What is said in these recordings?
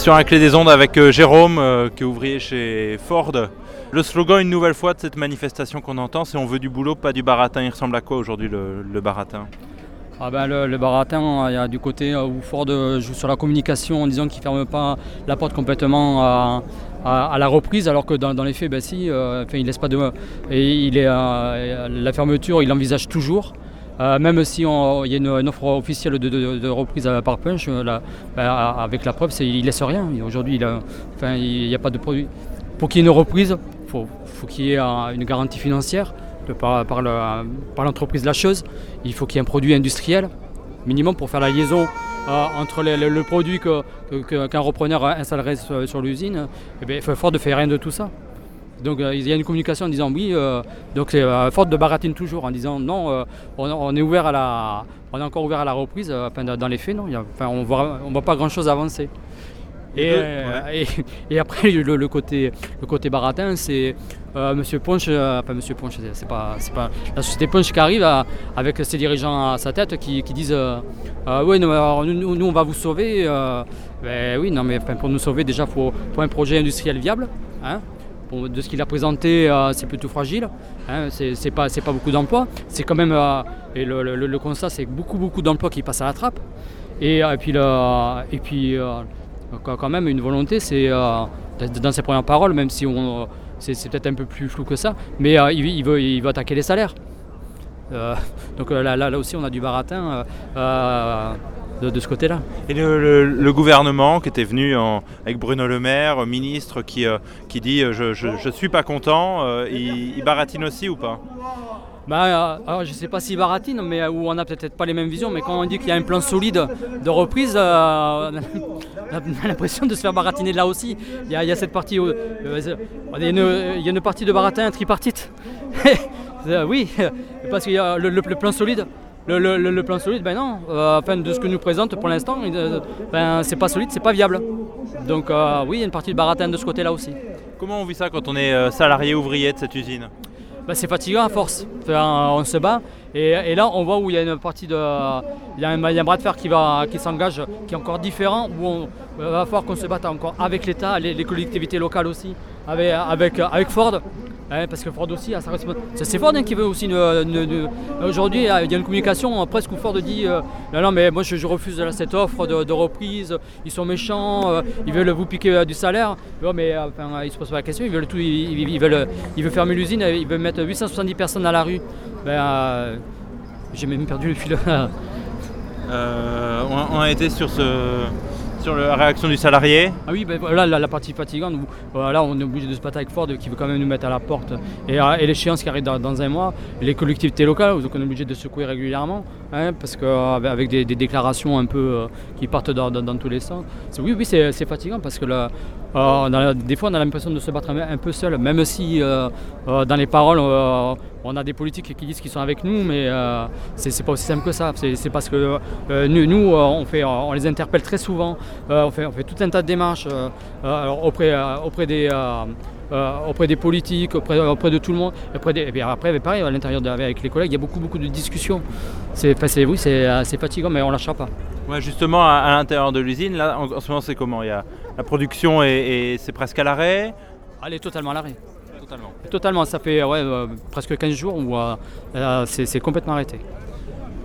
Sur un clé des ondes avec euh, Jérôme, euh, qui est ouvrier chez Ford. Le slogan, une nouvelle fois, de cette manifestation qu'on entend, c'est on veut du boulot, pas du baratin. Il ressemble à quoi aujourd'hui le, baratin? Ah ben, le, baratin, il y a du côté euh, où Ford joue sur la communication en disant qu'il ne ferme pas la porte complètement à, la reprise, alors que dans, les faits, ben si, euh, il laisse pas de. Euh, la fermeture, il envisage toujours. Euh, même si il y a une, offre officielle de, de- de reprise par Punch, euh, ben, à- avec la preuve, il laisse rien. Aujourd'hui, il il n'y a pas de produit. Pour qu'il y ait une reprise, il faut, faut qu'il y ait une garantie financière de par, par le- l'entreprise lâcheuse. Il faut qu'il y ait un produit industriel minimum pour faire la liaison euh, entre le, le- produit qu'un repreneur installerait sur, sur l'usine. Eh bien, Ford ne fait rien de tout ça. Donc euh, il y a une communication en disant oui, euh, donc c'est euh, Ford de baratine toujours en disant non, euh, on, on est ouvert à la, on est encore ouvert à la reprise. enfin, dans les faits, non, il y a- enfin, on voit, on voit pas grand chose avancer. Et, après le, le côté, le côté baratin, c'est Monsieur Ponche, enfin Monsieur Ponche, c'est- pas, pas la société Ponche qui arrive à- avec ses dirigeants à sa tête qui, qui disent oui, nous, alors, nous, on va vous sauver. ben oui, non mais pour nous sauver déjà faut, faut un projet industriel viable. hein. De ce qu'il a présenté, euh, c'est plutôt fragile. hein, c'est pas, beaucoup d'emplois. C'est quand même, euh, et le, constat, c'est beaucoup, beaucoup d'emplois qui passent à la trappe. Et, euh, puis, le- et puis euh, quand même, une volonté, c'est euh, dans- ses premières paroles, même si on, c'est peut-être un peu plus flou que ça, mais euh, il, veut, il veut attaquer les salaires. Euh, donc euh, là, là, là aussi, on a du baratin euh, euh, de, de ce côté-là. Et le, le- le gouvernement qui était venu en- avec Bruno Le Maire, ministre, qui, euh, qui dit euh, je, je, je suis pas content, euh, il, il baratine aussi ou pas? Bah, euh, alors, je ne sais pas si baratine, mais euh, où on n'a peut-être pas les mêmes visions, mais quand on dit qu'il y a un plan solide de reprise, euh, on a on a l'impression de se faire baratiner là aussi. Il y a, il y a cette partie, où, euh, il, y a une, il y a une partie de baratin tripartite. Euh, oui, parce qu'il y a le- le plan solide. Le, le- plan solide, ben non, euh, enfin, de ce que nous présente pour l'instant, euh, ben, c'est pas solide, c'est pas viable. Donc euh, oui, il y a une partie de baratin de ce côté-là aussi. Comment on vit ça quand on est euh, salarié ouvrier de cette usine? Bah, c'est fatigant à force. Enfin, on se bat. Et, et là, on voit où il y a une partie de. Il y a un, il y a un bras de fer qui, va, qui s'engage, qui est encore différent, où on il va falloir qu'on se batte encore avec l'État, les, collectivités locales aussi, avec, avec, Ford. Hein, parce que Ford aussi. C'est Ford hein, qui veut aussi. Aujourd'hui, il y a une communication euh, presque où Ford dit euh, Non, non, mais moi je, refuse cette offre de, reprise, ils sont méchants, euh, ils veulent vous piquer euh, du salaire. Ouais, mais enfin, ils se posent pas la question, ils veulent, tout, ils, veulent, ils veulent fermer l'usine, ils veulent mettre 870 personnes à la rue. Ben, J'ai même perdu le fil. On a été sur, ce, sur la réaction du salarié. Ah oui, ben la, partie fatigante voilà, on est obligé de se battre avec Ford qui veut quand même nous mettre à la porte. Et, euh, et l'échéance qui arrive dans, un mois, les collectivités locales, donc on est obligé de secouer régulièrement, hein, parce qu'avec des, des déclarations un peu euh, qui partent dans, dans- tous les sens. Oui, oui, c'est fatigant parce que là, euh, on a- des fois on a l'impression de se battre un, peu seul, même si euh, euh, dans les paroles on a des politiques qui disent qu'ils sont avec nous, mais euh, c'est pas aussi simple que ça. C'est parce que euh, nous, nous, euh, on, fait, on les interpelle très souvent, euh, on, fait, on fait tout un tas de démarches euh, euh, alors auprès, euh, auprès, des, euh, euh, auprès des politiques, auprès, auprès de tout le monde. Auprès des- et puis après, pareil, à l'intérieur avec les collègues, il y a beaucoup, beaucoup de discussions. C'est, oui, c'est, euh, fatigant, mais on ne lâchera pas. Ouais, justement, à, à l'intérieur de l'usine, là, en, en ce moment, c'est comment? Il y a, La production est, est- c'est presque à l'arrêt? Elle est totalement à l'arrêt. Totalement. Totalement, ça fait ouais, euh, presque 15 jours où euh, euh, c'est, complètement arrêté.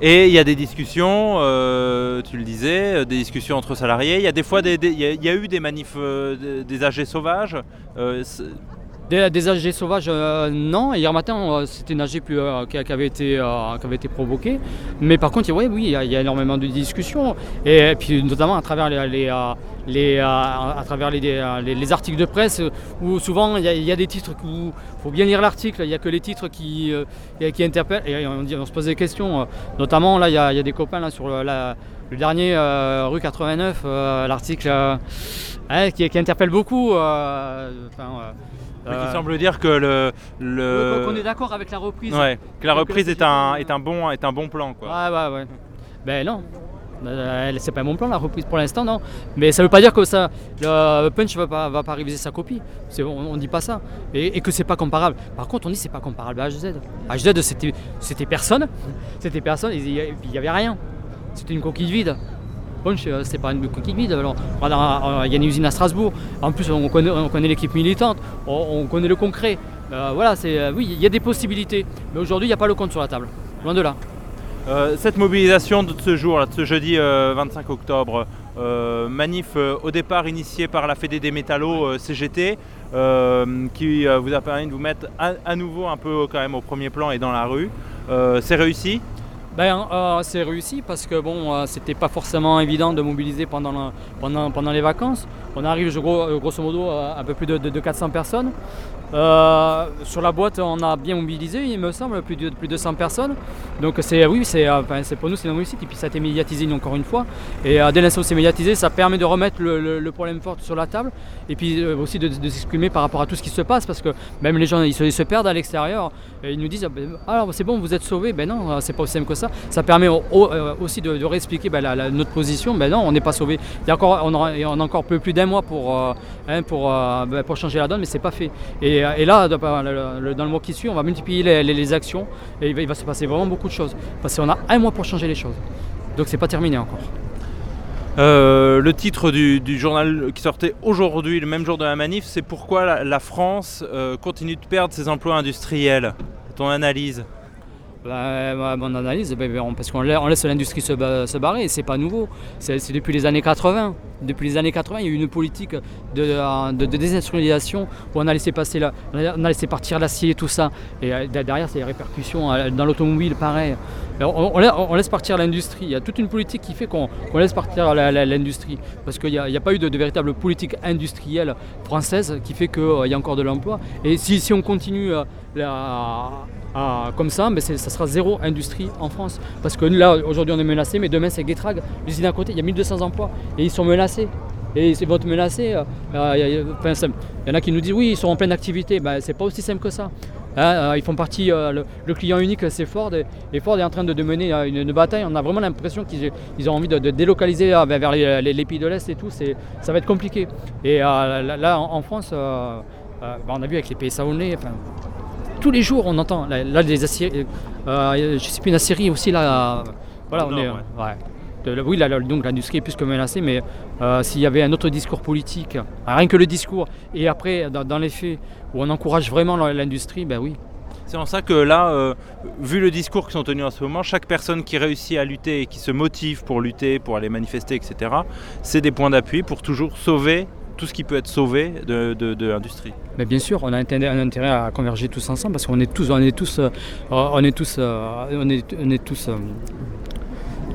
Et il y a des discussions, euh, tu le disais, des discussions entre salariés. Il y a des fois des, y a, il y a eu des manifs, euh, des- des AG sauvages. Des, des AG sauvages, euh, non. Hier matin, euh, c'était une AG plus, euh, qui, avait été, qui avait été provoquée. Mais par contre, oui, il y, a- énormément de discussions. Et, puis, notamment à travers les, les, à travers les, les- les articles de presse, où souvent il y, a- des titres où il faut bien lire l'article. Il n'y a que les titres qui, qui interpellent. Et on, se pose des questions. Notamment, là, il y a, des copains sur le, dernier rue 89, euh, l'article qui, interpelle beaucoup. Qui euh, semble dire que le, le- qu'on est d'accord avec la reprise. ouais, que la Donc, reprise est un, est un bon, est un bon plan, quoi. Ouais, ouais, ouais. Ben non. Euh, c'est pas mon plan la reprise pour l'instant, non. Mais ça veut pas dire que ça, le Punch va pas, va pas réviser sa copie. C'est- On, on dit pas ça. Et, et que c'est pas comparable. Par contre, on dit c'est pas comparable à HZ. HZ, c'était, c'était personne. C'était personne. Il y avait rien. C'était une coquille vide. Punch, euh, c'est pas une coquille vide. Alors, il y a une usine à Strasbourg. En plus, on connaît, on connaît l'équipe militante, on, connaît le concret. voilà, c'est oui, il y a des possibilités. Mais aujourd'hui, il n'y a pas le compte sur la table. Loin de là. cette mobilisation de ce jour, de ce jeudi 25 octobre, manif au départ initié par la Fédé des métallos CGT, qui vous a permis de vous mettre à, nouveau un peu quand même au premier plan et dans la rue. c'est réussi ben, euh, c'est réussi parce que bon, euh, c'était pas forcément évident de mobiliser pendant, pendant, pendant les vacances. On arrive grosso modo à un peu plus de, de 400 personnes. Euh, sur la boîte, on a bien mobilisé, il me semble, plus de, plus de 100 personnes. Donc c'est oui, c'est pour nous c'est une réussite. Et puis ça a été médiatisé encore une fois. Et dès l'instant où c'est médiatisé, ça permet de remettre le, problème fort sur la table. Et puis aussi de, s'exprimer par rapport à tout ce qui se passe. Parce que même les gens, ils se, perdent à l'extérieur. Et ils nous disent, ah, ben, alors c'est bon, vous êtes sauvés. Ben non, c'est pas aussi simple que ça. Ça permet aussi de, réexpliquer ben, notre position. Ben non, on n'est pas sauvés. Il y a encore, on, a, encore plus d'un mois pour, euh, hein, pour, euh, ben, pour changer la donne, mais c'est pas fait. Là, dans le mois qui suit, on va multiplier les, actions et il va, se passer vraiment beaucoup de choses. Parce qu'on a un mois pour changer les choses. Donc c'est pas terminé encore. Euh, le titre du, journal qui sortait aujourd'hui, le même jour de la manif, c'est pourquoi la, France continue de perdre ses emplois industriels? Ton analyse mon analyse, bah, parce qu'on laisse l'industrie se, barrer, c'est pas nouveau. C'est depuis les années 80. Depuis les années 80, il y a eu une politique de, désindustrialisation où on a laissé partir l'acier et tout ça. Et euh, derrière, c'est les répercussions euh, dans l'automobile, pareil. On, laisse partir l'industrie. Il y a toute une politique qui fait qu'on laisse partir l'industrie. Parce qu'il n'y a, pas eu de, véritable politique industrielle française qui fait qu'il euh, y a encore de l'emploi. Et si, on continue comme ça, mais ça sera zéro industrie en France. Parce que là, aujourd'hui, on est menacé, mais demain, c'est Getrag. L'usine à côté, il y a 1200 emplois. Et ils sont menacés. Et ils vont. Euh, euh, il y, en a qui nous disent oui, ils sont en pleine activité. Ben, c'est pas aussi simple que ça. Hein, euh, ils font partie, le, client unique c'est Ford et, Ford est en train de, mener une, bataille. On a vraiment l'impression qu'ils ont envie de, délocaliser vers les, pays de l'Est et tout. Ça va être compliqué. Et là, en, France, ben, on a vu avec les pays saoulés, tous les jours on entend là, des aciers, je sais plus une série aussi là. voilà, on est, oui, donc l'industrie est plus que menacée, mais euh, s'il y avait un autre discours politique, rien que le discours, et après dans, les faits, où on encourage vraiment l'industrie, ben oui. C'est en ça que là, euh, vu le discours qui sont tenus en ce moment, chaque personne qui réussit à lutter et qui se motive pour lutter, pour aller manifester, etc., c'est des points d'appui pour toujours sauver tout ce qui peut être sauvé de, l'industrie. Mais bien sûr, on a intérêt, un intérêt à converger tous ensemble parce qu'on est tous, on est tous, euh, on est tous, on est, on est tous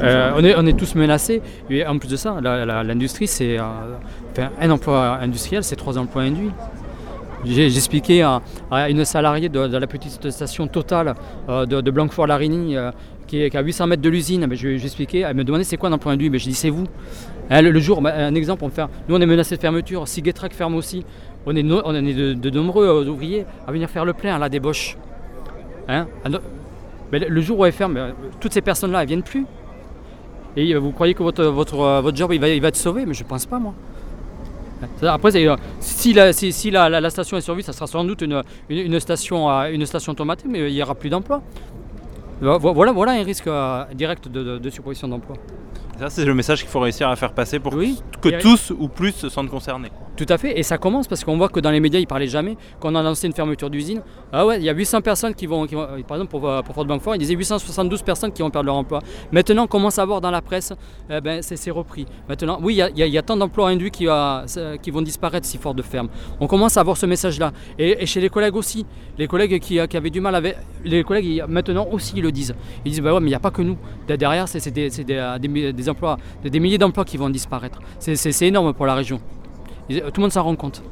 euh, on, est, on, est, tous menacés. Et en plus de ça, l'industrie, c'est euh, un emploi industriel, c'est trois emplois induits. J'ai expliqué à, une salariée de, la petite station totale euh, de, de Blanquefort-Larigny qui est à 800 mètres de l'usine. Elle me demandait c'est quoi un emploi induit. Mais je dis c'est vous. Le, jour, bah, un exemple, on fait, nous on est menacé de fermeture. Si Getrack ferme aussi, on est, de, nombreux ouvriers à venir faire le plein à la débauche. Hein, mais le jour où elle ferme, toutes ces personnes-là, elles viennent plus. Et vous croyez que euh, votre job il va, il va être sauvé? Mais je ne pense pas moi. Après, euh, si, la, si, la, station est survie, ça sera sans doute une, une, station, une station automatique, mais il n'y aura plus d'emploi. Voilà, voilà un risque euh, direct de, de suppression d'emploi. Ça, c'est le message qu'il faut réussir à faire passer pour que tous ou plus se sentent concernés. Tout à fait, et ça commence parce qu'on voit que dans les médias, ils ne parlaient jamais. Quand on a annoncé une fermeture d'usine, ah ouais, il y a 800 personnes qui vont, par exemple pour, pour Fort Bank Fort, ils disaient 872 personnes qui vont perdre leur emploi. Maintenant, on commence à voir dans la presse, eh ben, c'est repris. Maintenant, oui, il y, a, tant d'emplois induits qui, qui, vont disparaître si Fort de ferme. On commence à voir ce message-là. Et, chez les collègues aussi, les collègues qui, avaient du mal avec. Les collègues, maintenant aussi, ils le disent. Ils disent, bah ouais, mais il n'y a pas que nous. Derrière, c'est des, des, des emplois, des milliers d'emplois qui vont disparaître. C'est énorme pour la région. Tout le monde s'en rend compte.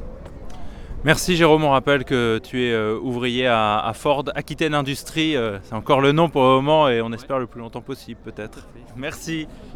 Merci Jérôme, on rappelle que tu es euh, ouvrier à, Ford Aquitaine Industrie, euh, c'est encore le nom pour le moment et on espère le plus longtemps possible peut-être. Merci.